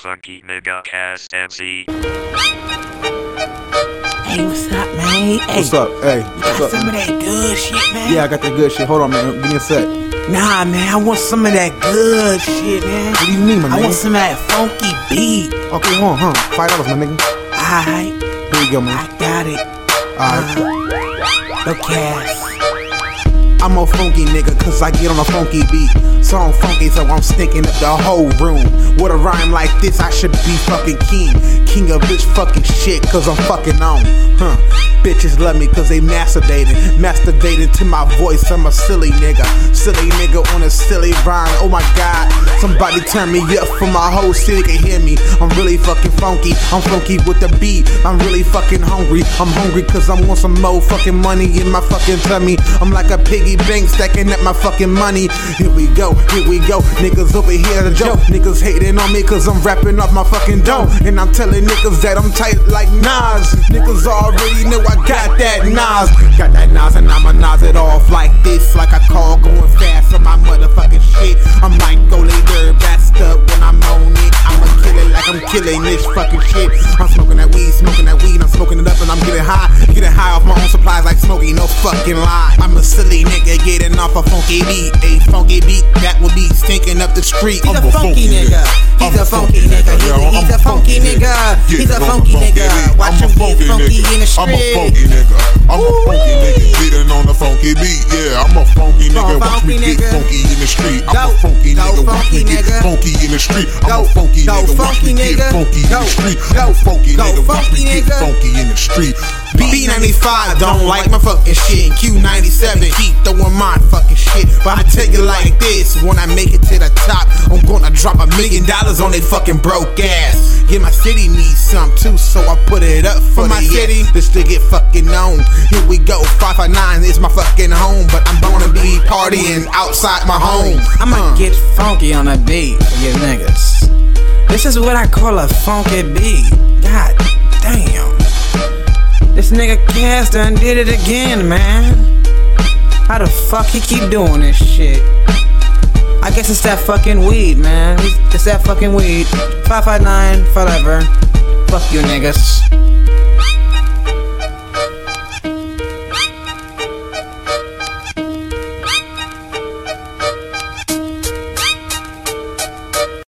Funky Nigga Cast MC. Hey, what's up, man? Hey, What's up? Hey, You what's got up? some of that good shit, man? Yeah, I got that good shit. Hold on, man. Give me a sec. Nah, man, I want some of that good shit, man. What do you mean, my I want some of that funky beat. Okay, hold on, huh? Five dollars, my nigga. Alright, Here you go, man. I got it. Alright. Uh-huh. No cash. I'm a funky nigga, cause I get on a funky beat. So I'm funky, so I'm stinking up the whole room. With a rhyme like this, I should be fucking king. King of bitch fucking shit, cause I'm fucking on. Huh. Bitches love me cause they masturbating. Masturbating to my voice, I'm a silly nigga. Silly nigga on a silly rhyme. Oh my god. Somebody turn me up for my whole city can hear me. I'm really fucking funky. I'm funky with the beat. I'm really fucking hungry. I'm hungry cause I want some more fucking money in my fucking tummy. I'm like a piggy bank stacking up my fucking money. Here we go, here we go. Niggas over here to joke. Niggas hating on me cause I'm rapping off my fucking dough. And I'm telling niggas that I'm tight like Nas. Niggas already know I got that Nas. Got that Nas and I'ma Nas it off like this. Like I call going fast for my motherfucking shit. I'm like Gole Bastard when I'm on it. I'ma kill it like I'm killing this fucking shit. I'm smoking that weed, smoking that weed. I'm smoking it up and I'm getting high. Getting high off my own supplies like Smokey, no fucking lie. Off a funky beat. A funky beat that will be stinking up the street. He's a funky nigga. He's a funky nigga. He's a- He's a funky nigga. He's a funky nigga. Watch him get funky in the I'm a street. funky nigga. I'm a funky nigga. Getting on the funky beat. Yeah, I'm a funky nigga. Watch me funky get nigga. funky in the street. I'm Go, a funky go, nigga. Watch funky me get nigga. Funky in the street. I'm Go, a funky go, nigga. Funky get nigga. funky in the street. go, I'm a funky go, nigga. Funky me get funky in the street. B95 don't like my fucking shit. Q97 keep throwing my fucking shit. But I tell you like this, when I make it to the top, I'm gonna drop a million dollars on they fucking broke ass. Yeah, my city needs some too, so I put it up for, my city. Just to get fucking known. Here we go, 559 is my fucking home, but I'm partying outside my home. I'ma Uh. get funky on a beat for you niggas. This is what I call a funky beat. God damn. This nigga Cass done did it again, man. How the fuck he keep doing this shit? I guess it's that fucking weed, man. It's it's that fucking weed. 559 forever. Fuck you niggas.